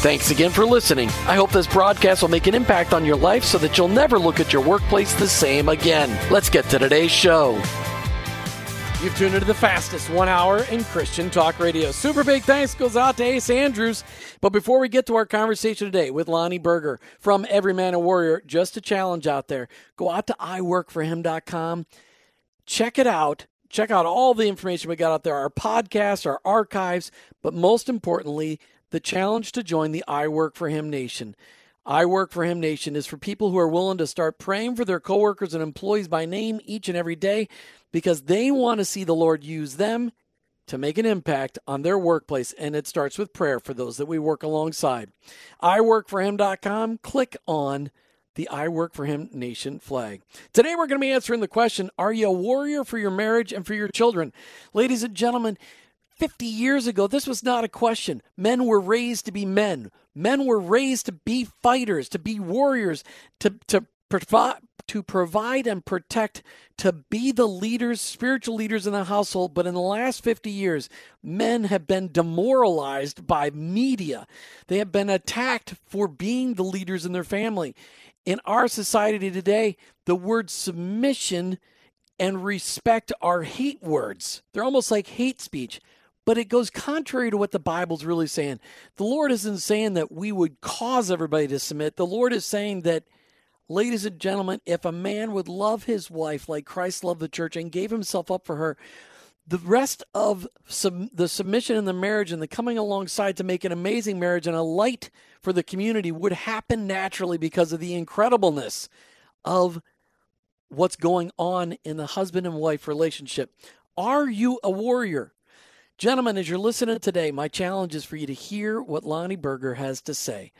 Thanks again for listening. I hope this broadcast will make an impact on your life so that you'll never look at your workplace the same again. Let's get to today's show. You've tuned into the fastest one hour in Christian talk radio. Super big thanks goes out to Ace Andrews. But before we get to our conversation today with Lonnie Berger from Every Man a Warrior, just a challenge out there. Go out to iworkforhim.com, check it out. Check out all the information we got out there, our podcasts, our archives, but most importantly, the challenge to join the I Work for Him Nation. I Work for Him Nation is for people who are willing to start praying for their coworkers and employees by name each and every day because they want to see the Lord use them to make an impact on their workplace. And it starts with prayer for those that we work alongside. iWorkForHim.com, click on the I Work for Him Nation flag. Today we're going to be answering the question Are you a warrior for your marriage and for your children? Ladies and gentlemen, 50 years ago, this was not a question. Men were raised to be men. Men were raised to be fighters, to be warriors, to, to, provide, to provide and protect, to be the leaders, spiritual leaders in the household. But in the last 50 years, men have been demoralized by media. They have been attacked for being the leaders in their family. In our society today, the word submission and respect are hate words. They're almost like hate speech but it goes contrary to what the Bible's really saying. The Lord isn't saying that we would cause everybody to submit. The Lord is saying that, ladies and gentlemen, if a man would love his wife like Christ loved the church and gave himself up for her, the rest of sub- the submission in the marriage and the coming alongside to make an amazing marriage and a light for the community would happen naturally because of the incredibleness of what's going on in the husband and wife relationship. Are you a warrior? Gentlemen, as you're listening today, my challenge is for you to hear what Lonnie Berger has to say.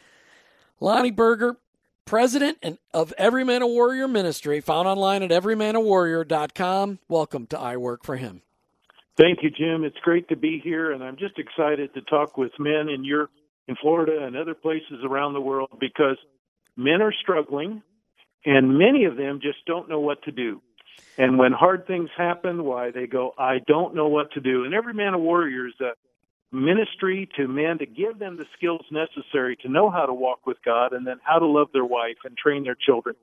Lonnie Berger, president of Every Man a Warrior Ministry, found online at everymanawarrior.com. Welcome to I Work for Him. Thank you, Jim. It's great to be here, and I'm just excited to talk with men in your in Florida and other places around the world because men are struggling, and many of them just don't know what to do. And when hard things happen, why they go, I don't know what to do. And every man a warrior is a ministry to men to give them the skills necessary to know how to walk with God and then how to love their wife and train their children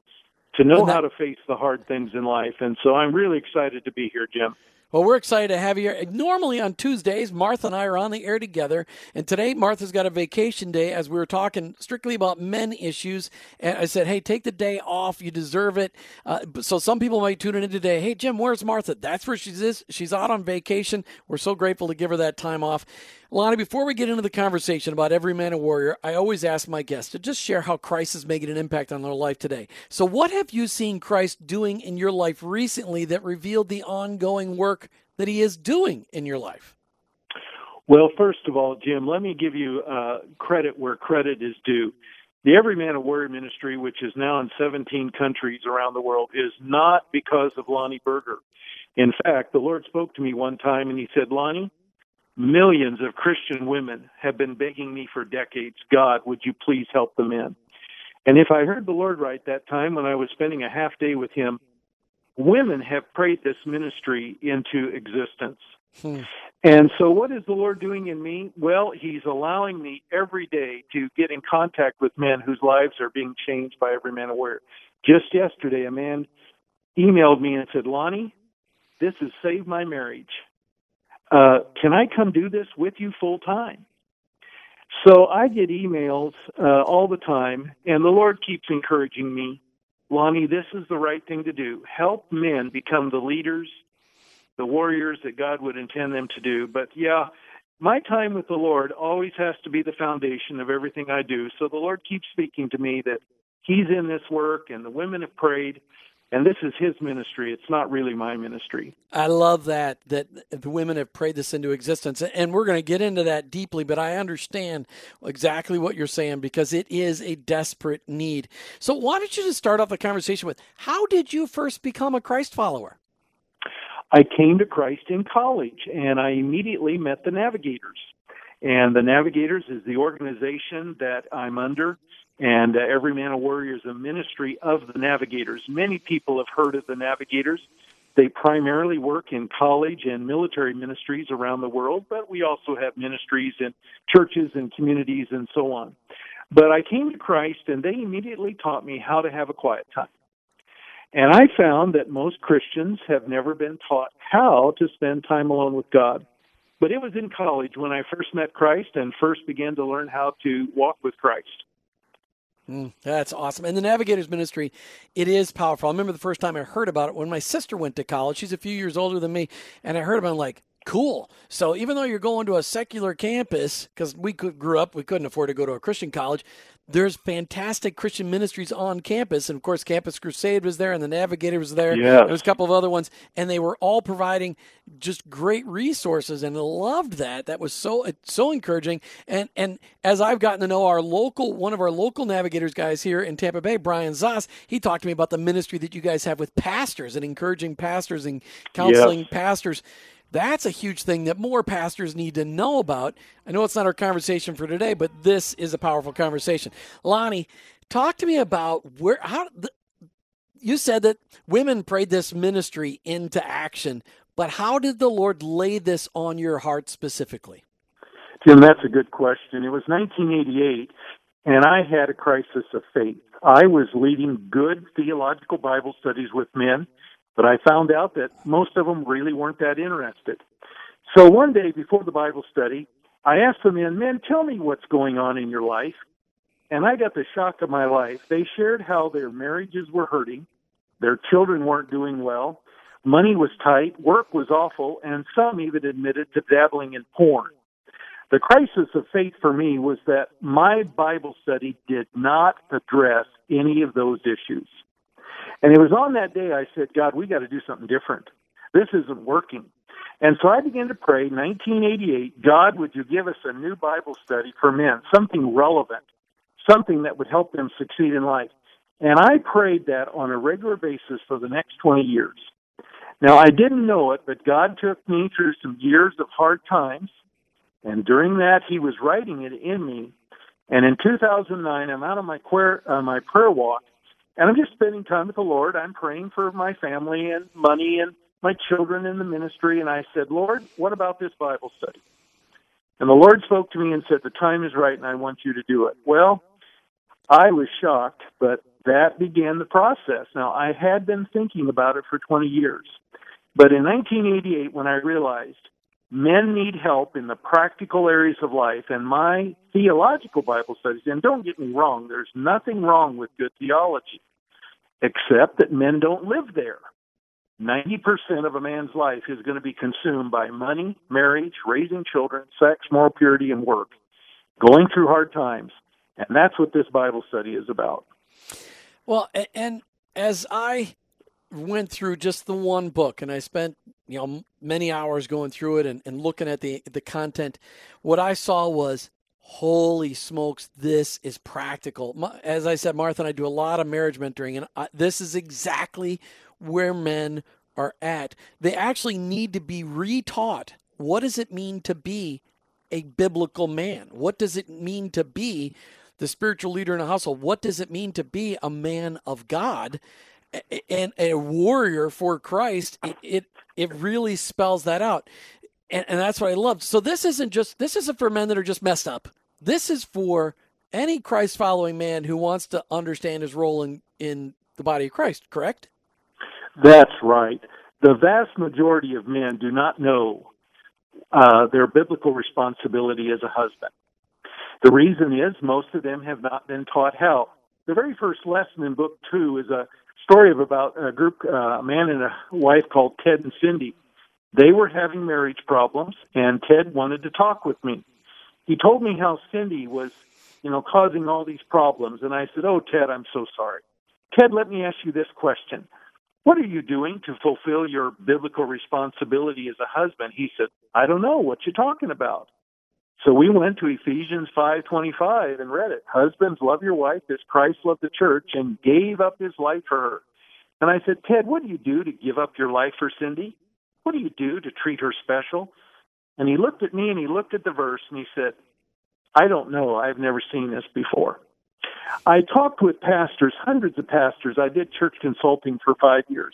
to know that, how to face the hard things in life. And so I'm really excited to be here, Jim. Well, we're excited to have you here. Normally on Tuesdays, Martha and I are on the air together. And today, Martha's got a vacation day as we were talking strictly about men issues. And I said, hey, take the day off. You deserve it. Uh, so some people might tune in today. Hey, Jim, where's Martha? That's where she is. She's out on vacation. We're so grateful to give her that time off. Lonnie, before we get into the conversation about every man a warrior, I always ask my guests to just share how Christ is making an impact on their life today. So, what have you seen Christ doing in your life recently that revealed the ongoing work that He is doing in your life? Well, first of all, Jim, let me give you uh, credit where credit is due. The Every Man a Warrior ministry, which is now in 17 countries around the world, is not because of Lonnie Berger. In fact, the Lord spoke to me one time and He said, Lonnie, Millions of Christian women have been begging me for decades, God, would you please help the men? And if I heard the Lord right that time when I was spending a half day with him, women have prayed this ministry into existence. Hmm. And so, what is the Lord doing in me? Well, He's allowing me every day to get in contact with men whose lives are being changed by every man a warrior. Just yesterday, a man emailed me and said, Lonnie, this has saved my marriage uh, can I come do this with you full time? So I get emails uh, all the time, and the Lord keeps encouraging me. Lonnie, this is the right thing to do. Help men become the leaders, the warriors that God would intend them to do. But yeah, my time with the Lord always has to be the foundation of everything I do. So the Lord keeps speaking to me that He's in this work and the women have prayed and this is his ministry. It's not really my ministry. I love that that the women have prayed this into existence. And we're going to get into that deeply but i understand exactly what you're saying because it is a desperate need. So why don't you just start off the conversation with how did you first become a christ follower? I came to christ in college and i immediately met the navigators. And the navigators is the organization that i'm under and uh, Every Man a Warrior is a ministry of the Navigators. Many people have heard of the Navigators. They primarily work in college and military ministries around the world, but we also have ministries in churches and communities and so on. But I came to Christ and they immediately taught me how to have a quiet time. And I found that most Christians have never been taught how to spend time alone with God. But it was in college when I first met Christ and first began to learn how to walk with Christ. Mm, that's awesome. And the Navigators Ministry, it is powerful. I remember the first time I heard about it when my sister went to college. She's a few years older than me. And I heard about it, like, cool. So even though you're going to a secular campus, because we could, grew up, we couldn't afford to go to a Christian college, there's fantastic Christian ministries on campus. And of course, Campus Crusade was there and the Navigator was there. Yes. There was a couple of other ones. And they were all providing just great resources and I loved that. That was so uh, so encouraging. And and as I've gotten to know our local one of our local navigators guys here in Tampa Bay, Brian Zoss, he talked to me about the ministry that you guys have with pastors and encouraging pastors and counseling pastors. That's a huge thing that more pastors need to know about. I know it's not our conversation for today, but this is a powerful conversation. Lonnie, talk to me about where how the, you said that women prayed this ministry into action, but how did the Lord lay this on your heart specifically? Jim, that's a good question. It was 1988, and I had a crisis of faith. I was leading good theological Bible studies with men but I found out that most of them really weren't that interested. So one day before the Bible study, I asked the men, men, tell me what's going on in your life. And I got the shock of my life. They shared how their marriages were hurting, their children weren't doing well, money was tight, work was awful, and some even admitted to dabbling in porn. The crisis of faith for me was that my Bible study did not address any of those issues. And it was on that day I said, God, we got to do something different. This isn't working. And so I began to pray, 1988, God, would you give us a new Bible study for men, something relevant, something that would help them succeed in life. And I prayed that on a regular basis for the next 20 years. Now, I didn't know it, but God took me through some years of hard times. And during that, He was writing it in me. And in 2009, I'm out on my prayer, uh, my prayer walk, and I'm just spending time with the Lord. I'm praying for my family and money and my children in the ministry. And I said, Lord, what about this Bible study? And the Lord spoke to me and said, The time is right and I want you to do it. Well, I was shocked, but that began the process. Now, I had been thinking about it for 20 years. But in 1988, when I realized men need help in the practical areas of life, and my theological Bible studies, and don't get me wrong, there's nothing wrong with good theology except that men don't live there. 90% of a man's life is going to be consumed by money, marriage, raising children, sex, moral purity, and work, going through hard times. And that's what this Bible study is about. Well, and as I went through just the one book and I spent, you know, many hours going through it and, and looking at the, the content, what I saw was holy smokes, this is practical. As I said, Martha and I do a lot of marriage mentoring, and I, this is exactly where men are at. They actually need to be retaught. What does it mean to be a biblical man? What does it mean to be the spiritual leader in a household? What does it mean to be a man of God and a warrior for Christ? It, it, it really spells that out and, and that's what I loved. So this isn't just this isn't for men that are just messed up. This is for any Christ following man who wants to understand his role in, in the body of Christ, correct? That's right. The vast majority of men do not know uh, their biblical responsibility as a husband. The reason is most of them have not been taught how. The very first lesson in book two is a story of about a group, uh, a man and a wife called Ted and Cindy. They were having marriage problems, and Ted wanted to talk with me. He told me how Cindy was, you know, causing all these problems, and I said, "Oh, Ted, I'm so sorry." Ted, let me ask you this question. What are you doing to fulfill your biblical responsibility as a husband? He said, I don't know what you're talking about. So we went to Ephesians 5:25 and read it. Husbands, love your wife as Christ loved the church and gave up his life for her. And I said, Ted, what do you do to give up your life for Cindy? What do you do to treat her special? And he looked at me and he looked at the verse and he said, I don't know. I've never seen this before. I talked with pastors, hundreds of pastors. I did church consulting for five years.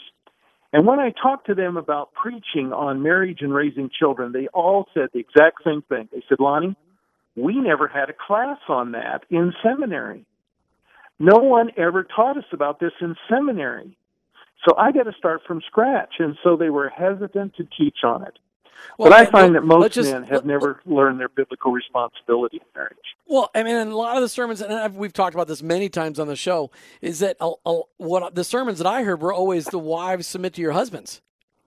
And when I talked to them about preaching on marriage and raising children, they all said the exact same thing. They said, Lonnie, we never had a class on that in seminary. No one ever taught us about this in seminary. So I got to start from scratch. And so they were hesitant to teach on it. Well, but I find that most just, men have never learned their biblical responsibility in marriage. Well, I mean, a lot of the sermons, and I've, we've talked about this many times on the show, is that a, a, what the sermons that I heard were always the wives submit to your husbands.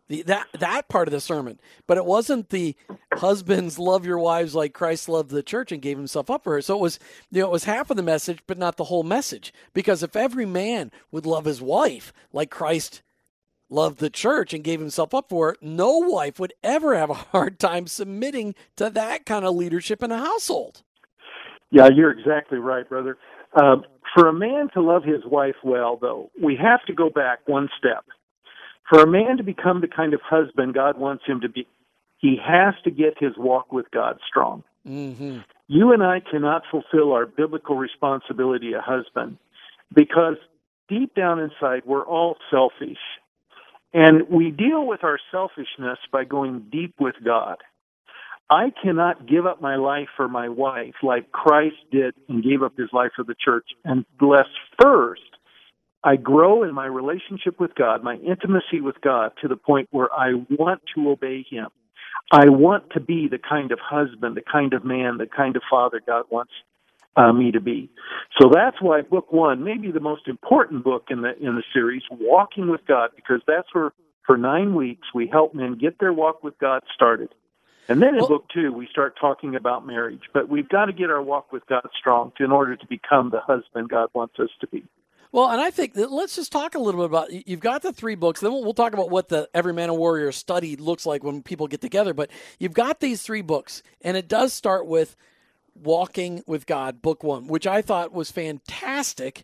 The, that that part of the sermon, but it wasn't the husbands love your wives like Christ loved the church and gave himself up for her. So it was you know it was half of the message, but not the whole message. Because if every man would love his wife like Christ loved the church and gave himself up for it, no wife would ever have a hard time submitting to that kind of leadership in a household. Yeah, you're exactly right, brother. Um, for a man to love his wife well, though, we have to go back one step. For a man to become the kind of husband God wants him to be, he has to get his walk with God strong. Mm-hmm. You and I cannot fulfill our biblical responsibility a husband because deep down inside we're all selfish and we deal with our selfishness by going deep with God. I cannot give up my life for my wife like Christ did and gave up his life for the church unless first I grow in my relationship with God, my intimacy with God to the point where I want to obey him. I want to be the kind of husband, the kind of man, the kind of father God wants uh, me to be. So that's why book one may be the most important book in the in the series, Walking with God, because that's where for nine weeks we help men get their walk with God started. And then in well, book two, we start talking about marriage. But we've got to get our walk with God strong to, in order to become the husband God wants us to be. Well, and I think that let's just talk a little bit about you've got the three books. Then we'll, we'll talk about what the Every Man a Warrior study looks like when people get together. But you've got these three books, and it does start with Walking with God, book one, which I thought was fantastic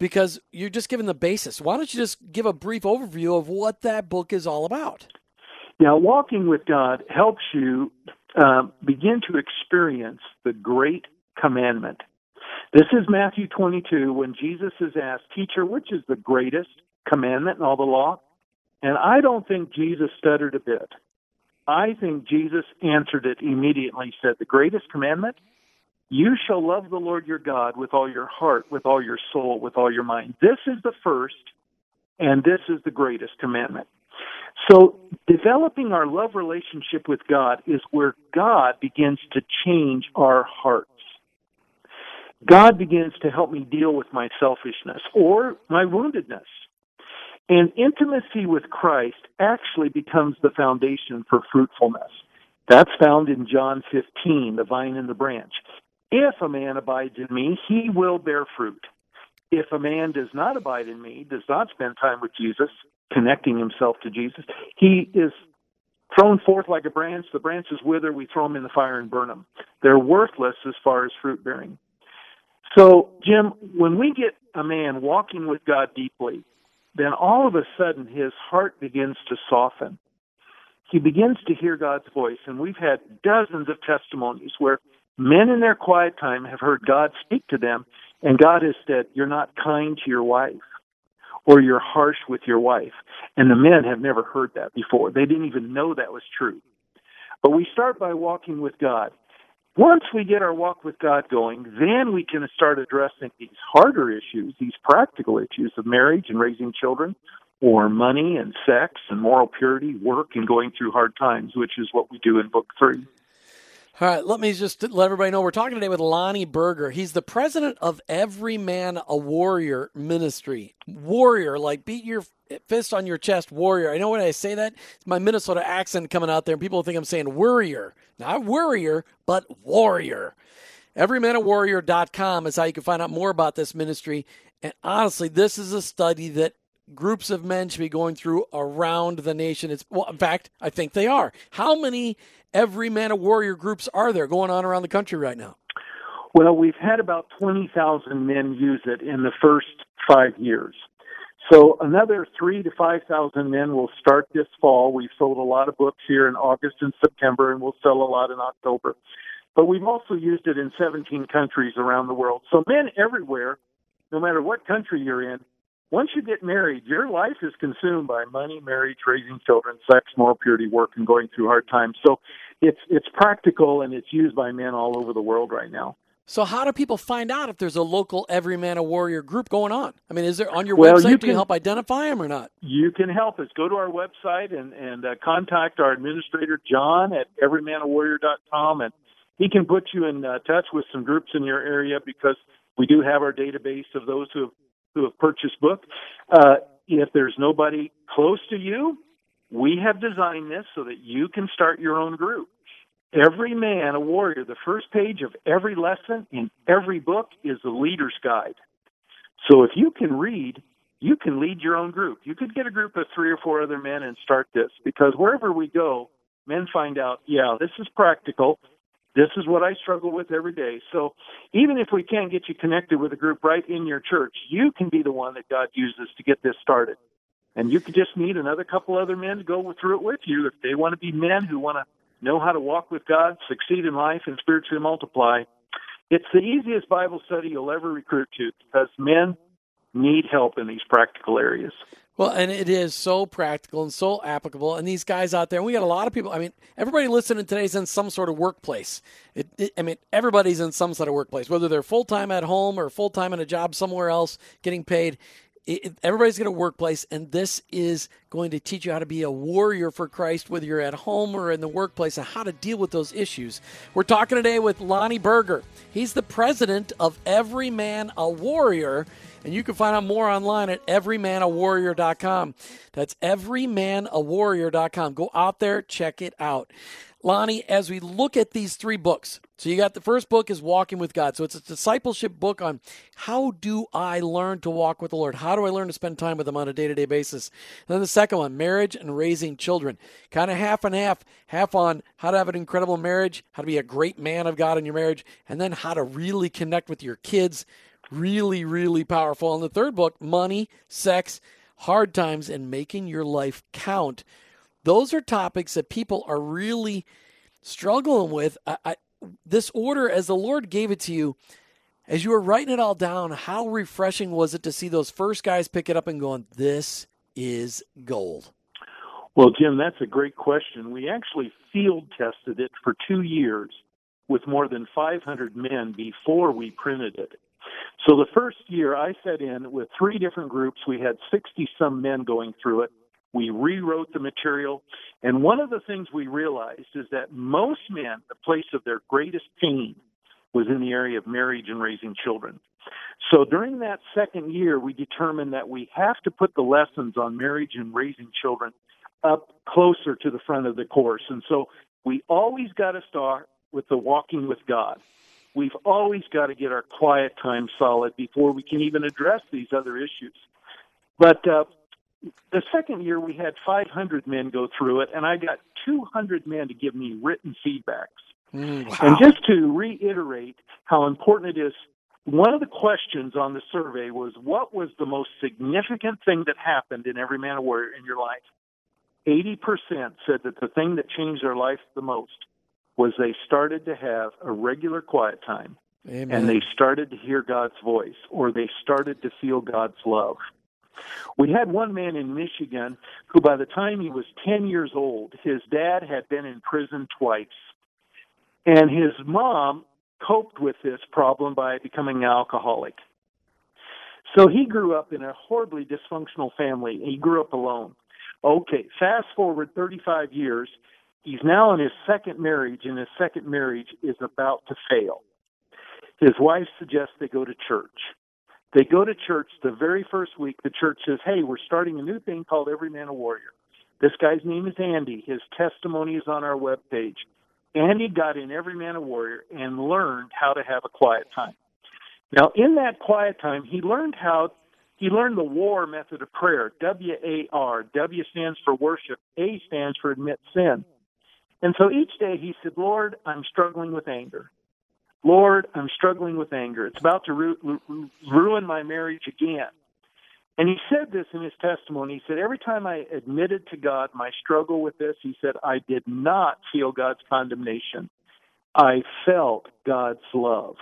because you're just given the basis. Why don't you just give a brief overview of what that book is all about? Now, Walking with God helps you uh, begin to experience the great commandment. This is Matthew 22 when Jesus is asked, Teacher, which is the greatest commandment in all the law? And I don't think Jesus stuttered a bit. I think Jesus answered it immediately, said, The greatest commandment you shall love the Lord your God with all your heart, with all your soul, with all your mind. This is the first, and this is the greatest commandment. So, developing our love relationship with God is where God begins to change our hearts. God begins to help me deal with my selfishness or my woundedness. And intimacy with Christ actually becomes the foundation for fruitfulness. That's found in John 15, the vine and the branch. If a man abides in me, he will bear fruit. If a man does not abide in me, does not spend time with Jesus, connecting himself to Jesus, he is thrown forth like a branch. The branches wither, we throw them in the fire and burn them. They're worthless as far as fruit bearing. So, Jim, when we get a man walking with God deeply, then all of a sudden his heart begins to soften. He begins to hear God's voice, and we've had dozens of testimonies where Men in their quiet time have heard God speak to them, and God has said, You're not kind to your wife, or you're harsh with your wife. And the men have never heard that before. They didn't even know that was true. But we start by walking with God. Once we get our walk with God going, then we can start addressing these harder issues, these practical issues of marriage and raising children, or money and sex and moral purity, work and going through hard times, which is what we do in book three. All right, let me just let everybody know we're talking today with Lonnie Berger. He's the president of Every Man a Warrior Ministry. Warrior, like beat your fist on your chest, warrior. I know when I say that, it's my Minnesota accent coming out there, and people think I'm saying worrier. Not worrier, but warrior. Everymanawarrior.com is how you can find out more about this ministry. And honestly, this is a study that groups of men should be going through around the nation. It's well, in fact, I think they are. How many every man a warrior groups are there going on around the country right now? Well, we've had about 20,000 men use it in the first five years. So another three to 5,000 men will start this fall. We've sold a lot of books here in August and September, and we'll sell a lot in October. But we've also used it in 17 countries around the world. So men everywhere, no matter what country you're in, once you get married, your life is consumed by money, marriage, raising children, sex, moral purity, work, and going through hard times. So it's it's practical and it's used by men all over the world right now. So how do people find out if there's a local Every Man a Warrior group going on? I mean, is there on your well, website? You do you help identify them or not? You can help us. Go to our website and and uh, contact our administrator John at everymanawarrior.com, and he can put you in uh, touch with some groups in your area because we do have our database of those who have who have purchased book. Uh, if there's nobody close to you, we have designed this so that you can start your own group. Every man a warrior. The first page of every lesson in every book is the leader's guide. So if you can read, you can lead your own group. You could get a group of three or four other men and start this because wherever we go, men find out, yeah, this is practical. This is what I struggle with every day. So even if we can't get you connected with a group right in your church, you can be the one that God uses to get this started. And you could just need another couple other men to go through it with you if they want to be men who want to know how to walk with God, succeed in life, and spiritually multiply. It's the easiest Bible study you'll ever recruit to because men need help in these practical areas. Well, and it is so practical and so applicable. And these guys out there, we got a lot of people. I mean, everybody listening today is in some sort of workplace. It, it, I mean, everybody's in some sort of workplace, whether they're full time at home or full time in a job somewhere else getting paid. It, everybody's got a workplace, and this is going to teach you how to be a warrior for Christ, whether you're at home or in the workplace, and how to deal with those issues. We're talking today with Lonnie Berger. He's the president of Every Man a Warrior. And you can find out more online at everymanawarrior.com. That's everymanawarrior.com. Go out there, check it out. Lonnie, as we look at these three books, so you got the first book is Walking with God. So it's a discipleship book on how do I learn to walk with the Lord? How do I learn to spend time with Him on a day to day basis? And then the second one, marriage and raising children. Kind of half and half, half on how to have an incredible marriage, how to be a great man of God in your marriage, and then how to really connect with your kids, really, really powerful. And the third book, Money, Sex, Hard Times, and Making Your Life Count. Those are topics that people are really struggling with. I, I, this order, as the Lord gave it to you, as you were writing it all down, how refreshing was it to see those first guys pick it up and going, This is gold? Well, Jim, that's a great question. We actually field tested it for two years with more than 500 men before we printed it. So the first year I set in with three different groups. We had 60 some men going through it. We rewrote the material. And one of the things we realized is that most men, the place of their greatest pain was in the area of marriage and raising children. So during that second year, we determined that we have to put the lessons on marriage and raising children up closer to the front of the course. And so we always got to start with the walking with God we've always got to get our quiet time solid before we can even address these other issues. But uh, the second year, we had 500 men go through it, and I got 200 men to give me written feedbacks. Mm, wow. And just to reiterate how important it is, one of the questions on the survey was what was the most significant thing that happened in every man a warrior in your life? 80% said that the thing that changed their life the most was they started to have a regular quiet time Amen. and they started to hear God's voice or they started to feel God's love. We had one man in Michigan who, by the time he was 10 years old, his dad had been in prison twice. And his mom coped with this problem by becoming an alcoholic. So he grew up in a horribly dysfunctional family. He grew up alone. Okay, fast forward 35 years, He's now in his second marriage, and his second marriage is about to fail. His wife suggests they go to church. They go to church the very first week. The church says, Hey, we're starting a new thing called Every Man a Warrior. This guy's name is Andy. His testimony is on our webpage. Andy got in Every Man a Warrior and learned how to have a quiet time. Now, in that quiet time, he learned how he learned the war method of prayer. W A R. W stands for worship. A stands for admit sin. And so each day he said, Lord, I'm struggling with anger. Lord, I'm struggling with anger. It's about to ru- ruin my marriage again. And he said this in his testimony. He said, Every time I admitted to God my struggle with this, he said, I did not feel God's condemnation. I felt God's love.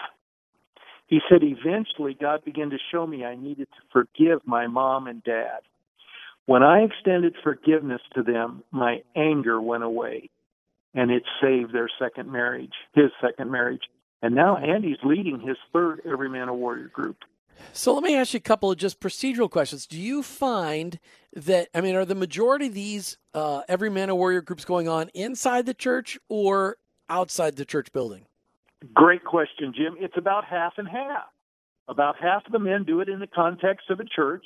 He said, Eventually, God began to show me I needed to forgive my mom and dad. When I extended forgiveness to them, my anger went away and it saved their second marriage, his second marriage. And now Andy's leading his third Every Man a Warrior group. So let me ask you a couple of just procedural questions. Do you find that, I mean, are the majority of these uh, Every Man a Warrior groups going on inside the church or outside the church building? Great question, Jim. It's about half and half. About half of the men do it in the context of a church,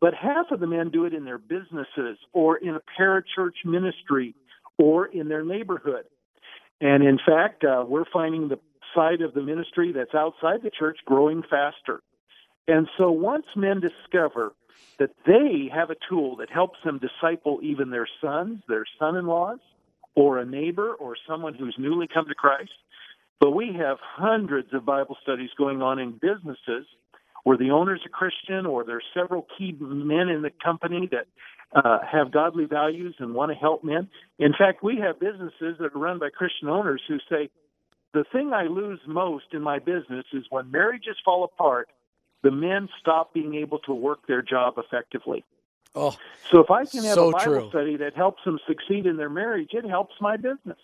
but half of the men do it in their businesses or in a parachurch ministry or in their neighborhood. And in fact, uh, we're finding the side of the ministry that's outside the church growing faster. And so once men discover that they have a tool that helps them disciple even their sons, their son in laws, or a neighbor or someone who's newly come to Christ, but we have hundreds of Bible studies going on in businesses where the owner's a Christian or there's several key men in the company that uh, have godly values and want to help men. In fact, we have businesses that are run by Christian owners who say, the thing I lose most in my business is when marriages fall apart, the men stop being able to work their job effectively. Oh, so if I can have so a Bible true. study that helps them succeed in their marriage, it helps my business.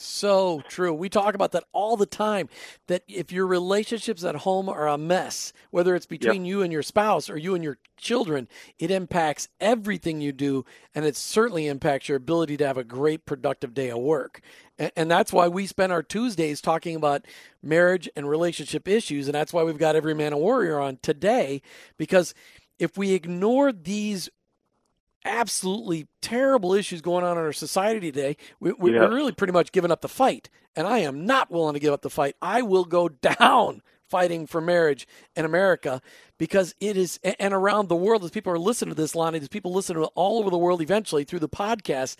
So true. We talk about that all the time. That if your relationships at home are a mess, whether it's between yep. you and your spouse or you and your children, it impacts everything you do, and it certainly impacts your ability to have a great, productive day of work. And, and that's why we spend our Tuesdays talking about marriage and relationship issues, and that's why we've got Every Man a Warrior on today, because if we ignore these absolutely terrible issues going on in our society today. We, we, yes. We're really pretty much giving up the fight, and I am not willing to give up the fight. I will go down fighting for marriage in America because it is, and around the world, as people are listening to this, Lonnie, as people listen to it all over the world eventually through the podcast,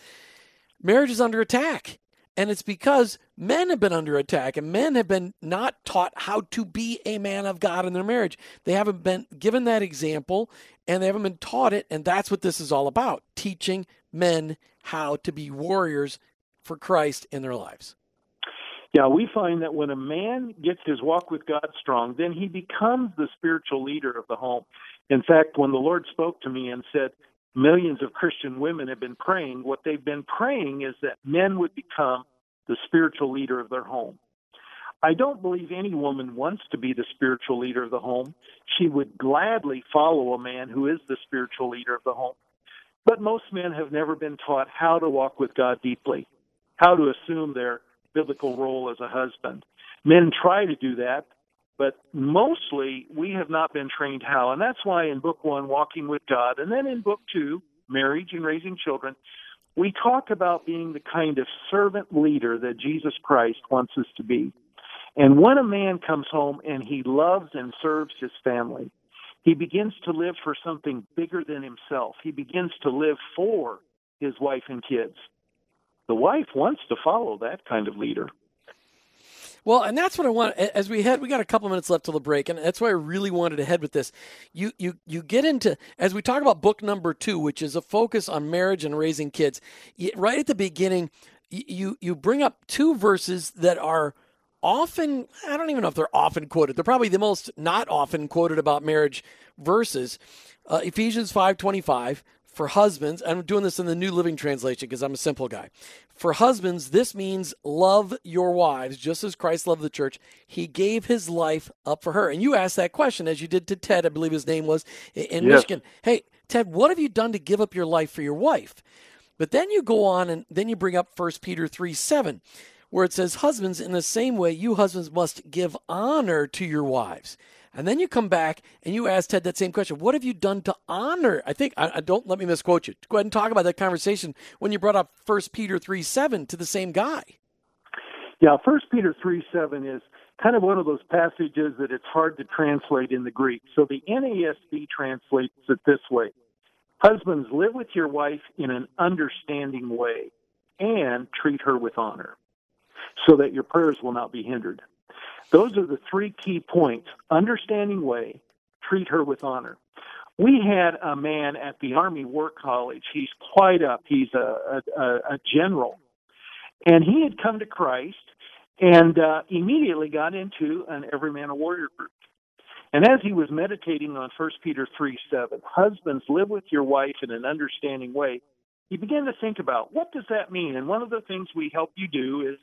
marriage is under attack. And it's because men have been under attack and men have been not taught how to be a man of God in their marriage. They haven't been given that example and they haven't been taught it. And that's what this is all about teaching men how to be warriors for Christ in their lives. Yeah, we find that when a man gets his walk with God strong, then he becomes the spiritual leader of the home. In fact, when the Lord spoke to me and said, millions of Christian women have been praying. What they've been praying is that men would become the spiritual leader of their home. I don't believe any woman wants to be the spiritual leader of the home. She would gladly follow a man who is the spiritual leader of the home. But most men have never been taught how to walk with God deeply, how to assume their biblical role as a husband. Men try to do that, but mostly we have not been trained how. And that's why in book one, Walking with God, and then in book two, Marriage and Raising Children, we talk about being the kind of servant leader that Jesus Christ wants us to be. And when a man comes home and he loves and serves his family, he begins to live for something bigger than himself. He begins to live for his wife and kids. The wife wants to follow that kind of leader. Well, and that's what I want. As we head, we got a couple minutes left till the break, and that's why I really wanted to head with this. You, you, you get into as we talk about book number two, which is a focus on marriage and raising kids. Right at the beginning, you you bring up two verses that are often I don't even know if they're often quoted. They're probably the most not often quoted about marriage verses. Uh, Ephesians five twenty five for husbands. I'm doing this in the New Living Translation because I'm a simple guy. For husbands, this means love your wives just as Christ loved the church. He gave his life up for her. And you asked that question as you did to Ted, I believe his name was in yes. Michigan. Hey, Ted, what have you done to give up your life for your wife? But then you go on and then you bring up 1 Peter 3 7, where it says, Husbands, in the same way, you husbands must give honor to your wives. And then you come back and you ask Ted that same question. What have you done to honor? I think, I, I don't let me misquote you. Go ahead and talk about that conversation when you brought up 1 Peter 3 7 to the same guy. Yeah, 1 Peter 3 7 is kind of one of those passages that it's hard to translate in the Greek. So the NASB translates it this way Husbands, live with your wife in an understanding way and treat her with honor so that your prayers will not be hindered. Those are the three key points understanding way, treat her with honor. We had a man at the Army War College. He's quite up. He's a, a, a general. And he had come to Christ and uh, immediately got into an Every Man a Warrior group. And as he was meditating on 1 Peter 3 7, husbands, live with your wife in an understanding way, he began to think about what does that mean? And one of the things we help you do is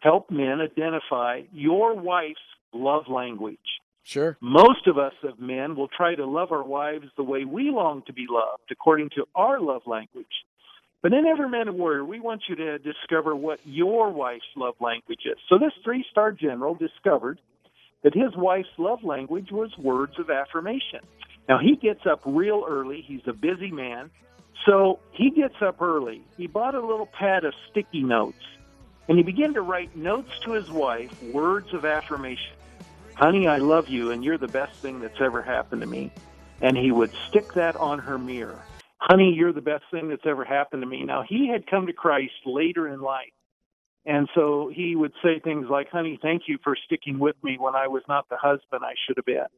help men identify your wife's love language. Sure. Most of us of men will try to love our wives the way we long to be loved, according to our love language. But in Every Man a Warrior, we want you to discover what your wife's love language is. So this three star general discovered that his wife's love language was words of affirmation. Now he gets up real early. He's a busy man. So he gets up early. He bought a little pad of sticky notes and he began to write notes to his wife, words of affirmation. Honey, I love you and you're the best thing that's ever happened to me. And he would stick that on her mirror. Honey, you're the best thing that's ever happened to me. Now, he had come to Christ later in life. And so he would say things like, Honey, thank you for sticking with me when I was not the husband I should have been.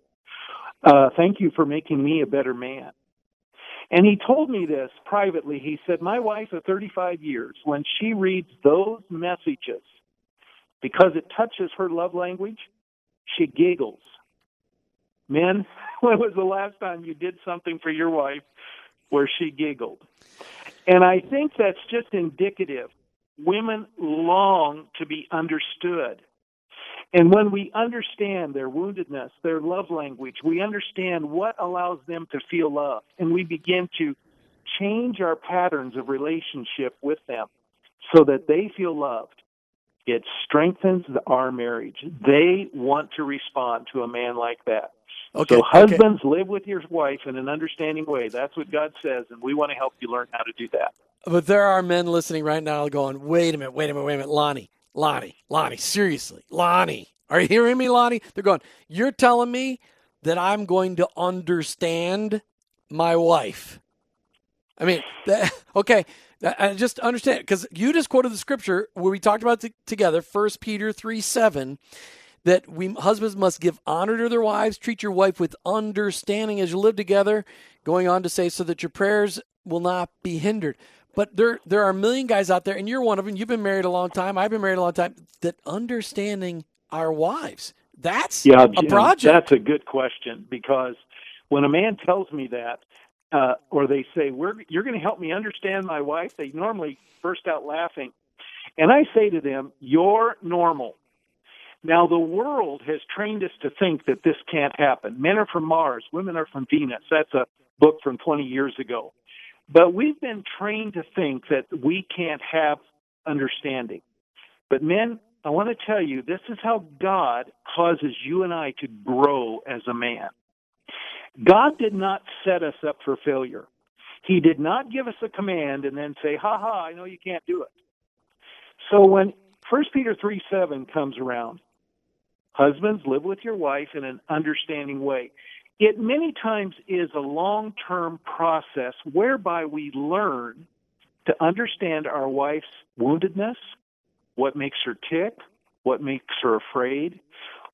Uh, thank you for making me a better man. And he told me this privately. He said, My wife of 35 years, when she reads those messages, because it touches her love language, she giggles. Men, when was the last time you did something for your wife where she giggled? And I think that's just indicative. Women long to be understood. And when we understand their woundedness, their love language, we understand what allows them to feel love, and we begin to change our patterns of relationship with them so that they feel loved. It strengthens our marriage. They want to respond to a man like that. Okay, so husbands okay. live with your wife in an understanding way. That's what God says, and we want to help you learn how to do that. But there are men listening right now going, wait a minute, wait a minute, wait a minute, Lonnie, Lonnie, Lonnie, seriously, Lonnie, are you hearing me, Lonnie? They're going, you're telling me that I'm going to understand my wife. I mean, that, okay, I just understand because you just quoted the scripture where we talked about together, First Peter three seven, that we husbands must give honor to their wives, treat your wife with understanding as you live together. Going on to say, so that your prayers will not be hindered. But there there are a million guys out there, and you're one of them. You've been married a long time. I've been married a long time. That understanding our wives. That's yeah, a project. That's a good question because when a man tells me that, uh, or they say, We're, "You're going to help me understand my wife," they normally burst out laughing, and I say to them, "You're normal." Now, the world has trained us to think that this can't happen. Men are from Mars, women are from Venus. That's a book from 20 years ago. But we've been trained to think that we can't have understanding. But men, I want to tell you this is how God causes you and I to grow as a man. God did not set us up for failure. He did not give us a command and then say, ha ha, I know you can't do it. So when 1 Peter 3 7 comes around, husbands, live with your wife in an understanding way. It many times is a long term process whereby we learn to understand our wife's woundedness, what makes her tick, what makes her afraid,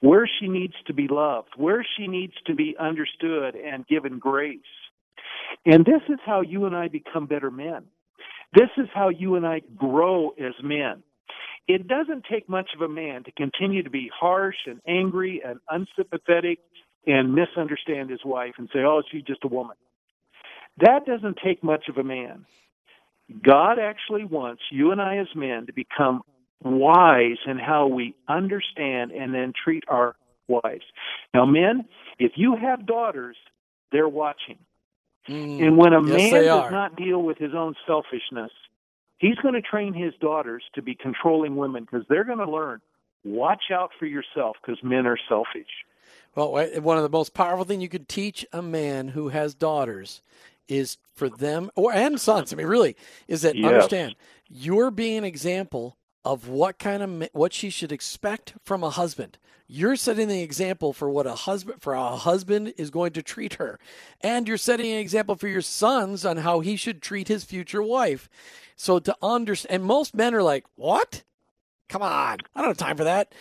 where she needs to be loved, where she needs to be understood and given grace. And this is how you and I become better men. This is how you and I grow as men. It doesn't take much of a man to continue to be harsh and angry and unsympathetic and misunderstand his wife and say, oh, she's just a woman. That doesn't take much of a man. God actually wants you and I as men to become wise in how we understand and then treat our wives. Now, men, if you have daughters, they're watching. Mm, and when a yes, man does not deal with his own selfishness, He's going to train his daughters to be controlling women because they're going to learn watch out for yourself because men are selfish. Well, one of the most powerful things you could teach a man who has daughters is for them or and sons. I mean, really, is that yes. understand you're being an example of what kind of what she should expect from a husband. You're setting the example for what a husband for how a husband is going to treat her, and you're setting an example for your sons on how he should treat his future wife. So to understand, and most men are like, "What? Come on, I don't have time for that."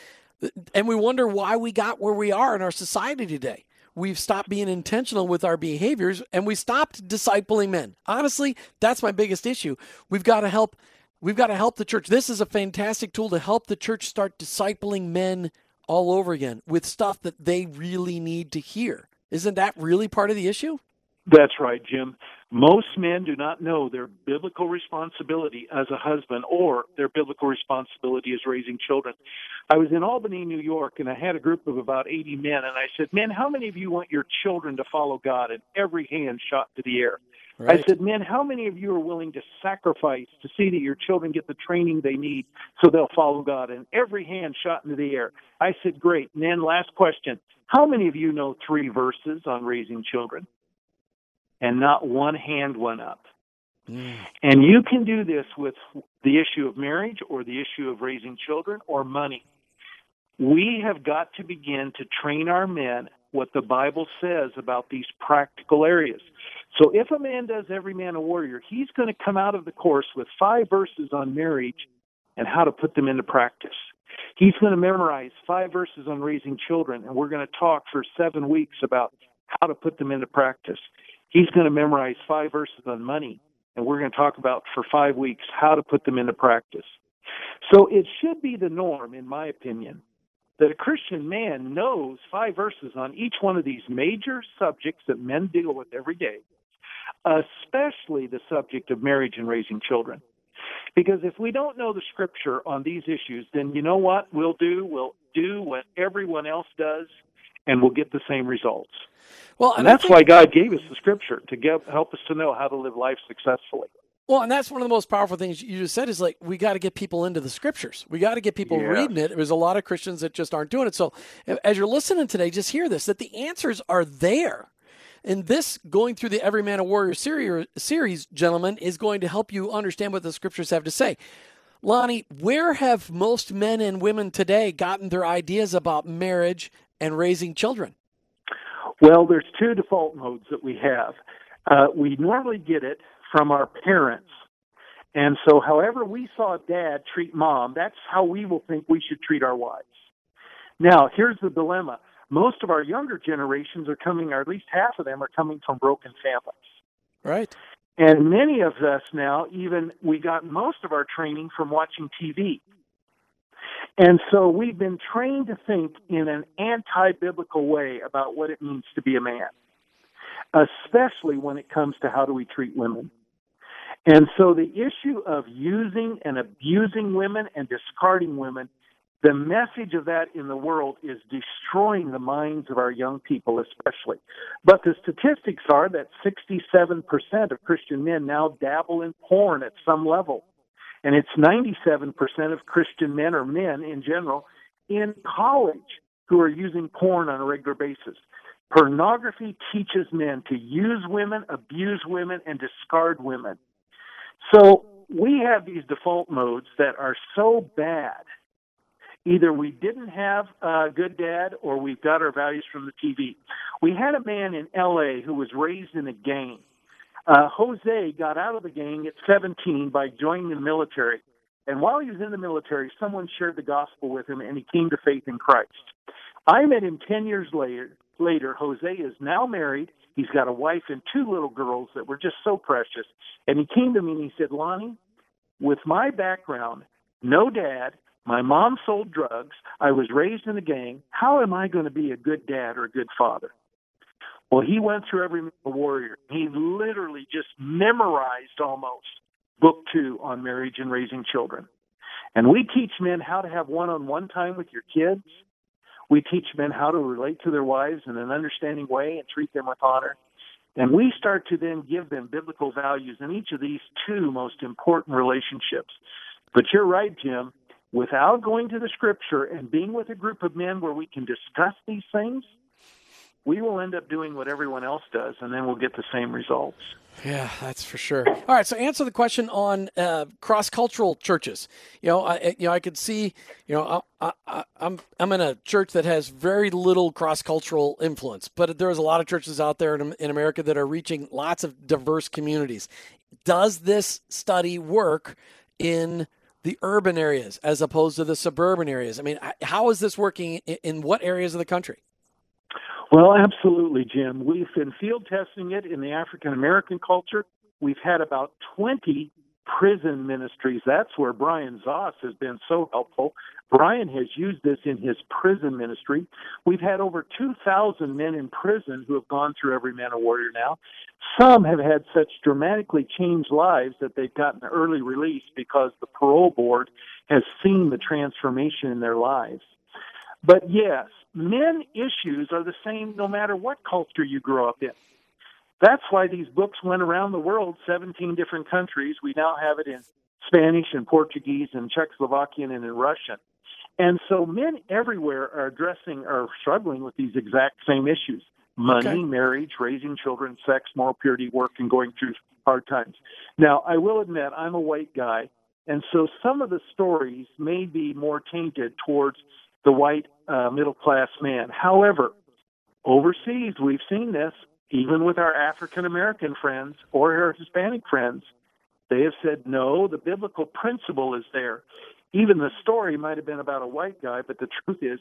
And we wonder why we got where we are in our society today we've stopped being intentional with our behaviors and we stopped discipling men. Honestly, that's my biggest issue. We've got to help we've got to help the church. This is a fantastic tool to help the church start discipling men all over again with stuff that they really need to hear. Isn't that really part of the issue? That's right, Jim. Most men do not know their biblical responsibility as a husband or their biblical responsibility as raising children. I was in Albany, New York, and I had a group of about 80 men, and I said, Men, how many of you want your children to follow God? And every hand shot to the air. Right. I said, Men, how many of you are willing to sacrifice to see that your children get the training they need so they'll follow God? And every hand shot into the air. I said, Great. And then last question How many of you know three verses on raising children? And not one hand went up. Mm. And you can do this with the issue of marriage or the issue of raising children or money. We have got to begin to train our men what the Bible says about these practical areas. So if a man does every man a warrior, he's going to come out of the course with five verses on marriage and how to put them into practice. He's going to memorize five verses on raising children, and we're going to talk for seven weeks about how to put them into practice. He's going to memorize five verses on money, and we're going to talk about for five weeks how to put them into practice. So it should be the norm, in my opinion, that a Christian man knows five verses on each one of these major subjects that men deal with every day, especially the subject of marriage and raising children. Because if we don't know the scripture on these issues, then you know what we'll do? We'll do what everyone else does, and we'll get the same results. Well, and, and that's think, why God gave us the scripture to get, help us to know how to live life successfully. Well, and that's one of the most powerful things you just said is like we got to get people into the scriptures. We got to get people yeah. reading it. There's a lot of Christians that just aren't doing it. So, as you're listening today, just hear this: that the answers are there. And this going through the Every Man a Warrior series, gentlemen, is going to help you understand what the scriptures have to say. Lonnie, where have most men and women today gotten their ideas about marriage and raising children? Well, there's two default modes that we have. Uh, we normally get it from our parents. And so, however we saw dad treat mom, that's how we will think we should treat our wives. Now, here's the dilemma. Most of our younger generations are coming, or at least half of them are coming from broken families. Right. And many of us now, even we got most of our training from watching TV. And so we've been trained to think in an anti biblical way about what it means to be a man, especially when it comes to how do we treat women. And so the issue of using and abusing women and discarding women, the message of that in the world is destroying the minds of our young people, especially. But the statistics are that 67% of Christian men now dabble in porn at some level. And it's 97% of Christian men or men in general in college who are using porn on a regular basis. Pornography teaches men to use women, abuse women, and discard women. So we have these default modes that are so bad. Either we didn't have a good dad or we've got our values from the TV. We had a man in LA who was raised in a gang uh, Jose got out of the gang at 17 by joining the military. And while he was in the military, someone shared the gospel with him and he came to faith in Christ. I met him 10 years later. Later, Jose is now married. He's got a wife and two little girls that were just so precious. And he came to me and he said, Lonnie, with my background, no dad, my mom sold drugs, I was raised in a gang, how am I going to be a good dad or a good father? Well, he went through every warrior. He literally just memorized almost book two on marriage and raising children. And we teach men how to have one on one time with your kids. We teach men how to relate to their wives in an understanding way and treat them with honor. And we start to then give them biblical values in each of these two most important relationships. But you're right, Jim. Without going to the scripture and being with a group of men where we can discuss these things, we will end up doing what everyone else does, and then we'll get the same results. Yeah, that's for sure. All right, so answer the question on uh, cross-cultural churches. You know, I, you know, I could see, you know, I, I, I'm I'm in a church that has very little cross-cultural influence, but there's a lot of churches out there in, in America that are reaching lots of diverse communities. Does this study work in the urban areas as opposed to the suburban areas? I mean, how is this working in, in what areas of the country? Well, absolutely, Jim. We've been field testing it in the African American culture. We've had about 20 prison ministries. That's where Brian Zoss has been so helpful. Brian has used this in his prison ministry. We've had over 2,000 men in prison who have gone through Every Man a Warrior now. Some have had such dramatically changed lives that they've gotten early release because the parole board has seen the transformation in their lives. But yes, men issues are the same no matter what culture you grow up in. That's why these books went around the world, 17 different countries. We now have it in Spanish and Portuguese and Czechoslovakian and in Russian. And so men everywhere are addressing are struggling with these exact same issues. Money, okay. marriage, raising children, sex, moral purity, work, and going through hard times. Now, I will admit I'm a white guy, and so some of the stories may be more tainted towards the white uh, middle class man. However, overseas, we've seen this, even with our African American friends or our Hispanic friends. They have said, no, the biblical principle is there. Even the story might have been about a white guy, but the truth is,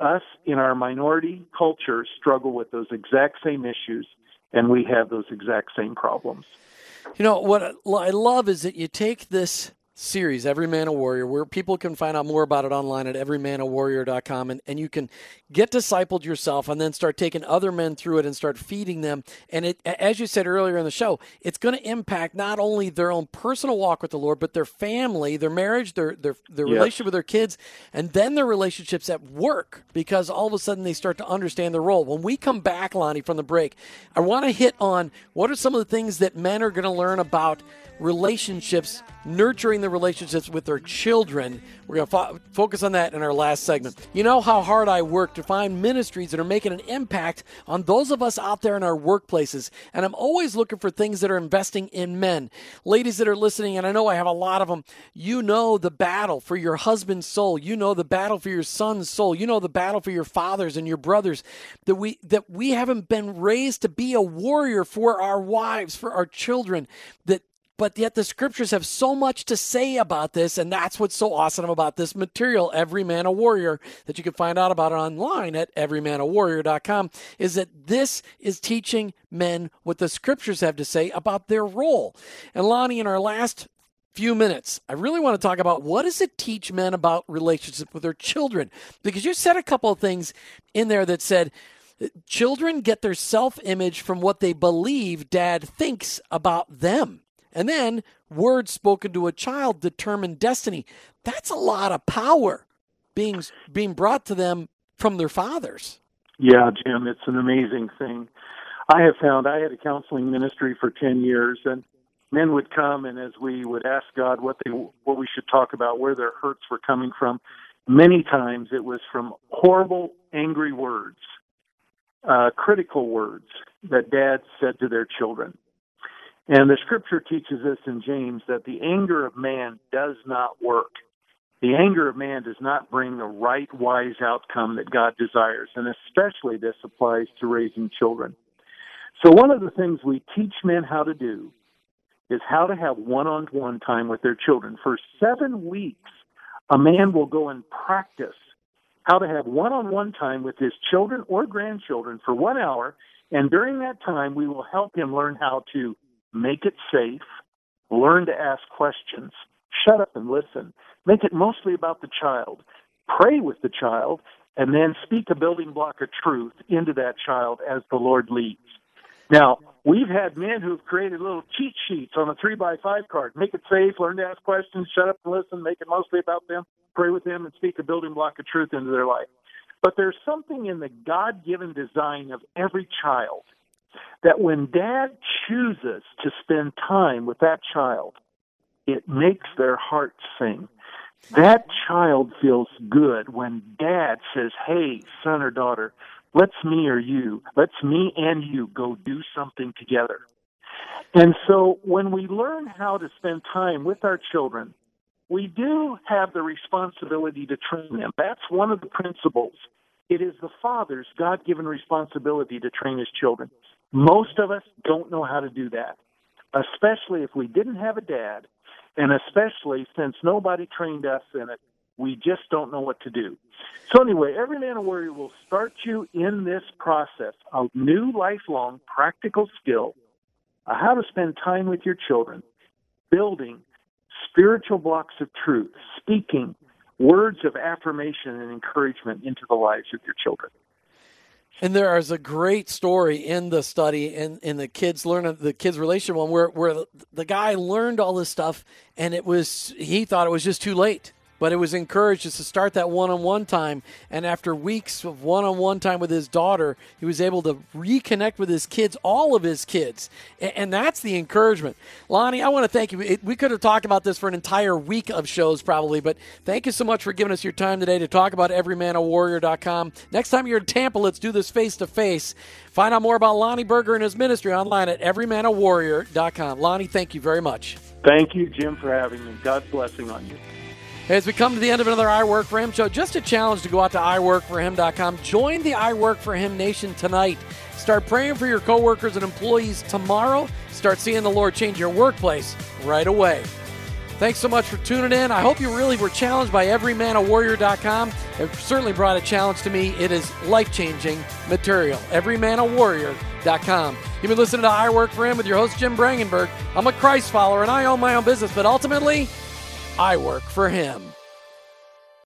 us in our minority culture struggle with those exact same issues, and we have those exact same problems. You know, what I love is that you take this series, Every Man a Warrior, where people can find out more about it online at everymanawarrior.com. And, and you can get discipled yourself and then start taking other men through it and start feeding them. And it, as you said earlier in the show, it's going to impact not only their own personal walk with the Lord, but their family, their marriage, their, their, their relationship with their kids, and then their relationships at work because all of a sudden they start to understand their role. When we come back, Lonnie, from the break, I want to hit on what are some of the things that men are going to learn about relationships, nurturing the relationships with their children. We're going to fo- focus on that in our last segment. You know how hard I work to find ministries that are making an impact on those of us out there in our workplaces. And I'm always looking for things that are investing in men. Ladies that are listening, and I know I have a lot of them, you know the battle for your husband's soul. You know the battle for your son's soul. You know the battle for your fathers and your brothers. That we that we haven't been raised to be a warrior for our wives, for our children. That but yet the scriptures have so much to say about this, and that's what's so awesome about this material, Every Man a Warrior, that you can find out about online at everymanawarrior.com, is that this is teaching men what the scriptures have to say about their role. And Lonnie, in our last few minutes, I really want to talk about what does it teach men about relationships with their children? Because you said a couple of things in there that said, Children get their self image from what they believe dad thinks about them. And then words spoken to a child determine destiny. That's a lot of power being being brought to them from their fathers. Yeah, Jim, it's an amazing thing. I have found I had a counseling ministry for 10 years and men would come and as we would ask God what they what we should talk about, where their hurts were coming from, many times it was from horrible angry words, uh, critical words that dads said to their children. And the scripture teaches us in James that the anger of man does not work. The anger of man does not bring the right, wise outcome that God desires. And especially this applies to raising children. So one of the things we teach men how to do is how to have one-on-one time with their children. For seven weeks, a man will go and practice how to have one-on-one time with his children or grandchildren for one hour. And during that time, we will help him learn how to make it safe, learn to ask questions, shut up and listen, make it mostly about the child, pray with the child, and then speak a building block of truth into that child as the Lord leads. Now, we've had men who've created little cheat sheets on a three by five card. Make it safe, learn to ask questions, shut up and listen, make it mostly about them, pray with them, and speak a building block of truth into their life. But there's something in the God given design of every child that when dad chooses to spend time with that child, it makes their heart sing. That child feels good when dad says, Hey, son or daughter, let's me or you, let's me and you go do something together. And so when we learn how to spend time with our children, we do have the responsibility to train them. That's one of the principles. It is the father's God given responsibility to train his children. Most of us don't know how to do that, especially if we didn't have a dad, and especially since nobody trained us in it, we just don't know what to do. So, anyway, Every Man a Warrior will start you in this process of new lifelong practical skill, how to spend time with your children, building spiritual blocks of truth, speaking words of affirmation and encouragement into the lives of your children. And there is a great story in the study in, in the kids learn the kids relation one where where the guy learned all this stuff and it was he thought it was just too late but it was encouraged just to start that one-on-one time. And after weeks of one-on-one time with his daughter he was able to reconnect with his kids all of his kids. And, that's the encouragement. Lonnie i want to thank you. We could have talked about this for an entire week of shows probably but thank you so much for giving us your time today to talk about everymanawarrior.com next time you're in tampa let's do this face to face find out more about lonnie berger and his ministry online at everymanawarrior.com lonnie thank you very much. Thank you jim for having me. God's blessing on you as we come to the end of another I Work for Him show, just a challenge to go out to iWorkForHim.com. Join the I Work for Him Nation tonight. Start praying for your coworkers and employees tomorrow. Start seeing the Lord change your workplace right away. Thanks so much for tuning in. I hope you really were challenged by everymanawarrior.com. It certainly brought a challenge to me. It is life changing material. Everymanawarrior.com. You've been listening to I Work for Him with your host, Jim Brangenberg. I'm a Christ follower and I own my own business, but ultimately, I work for him.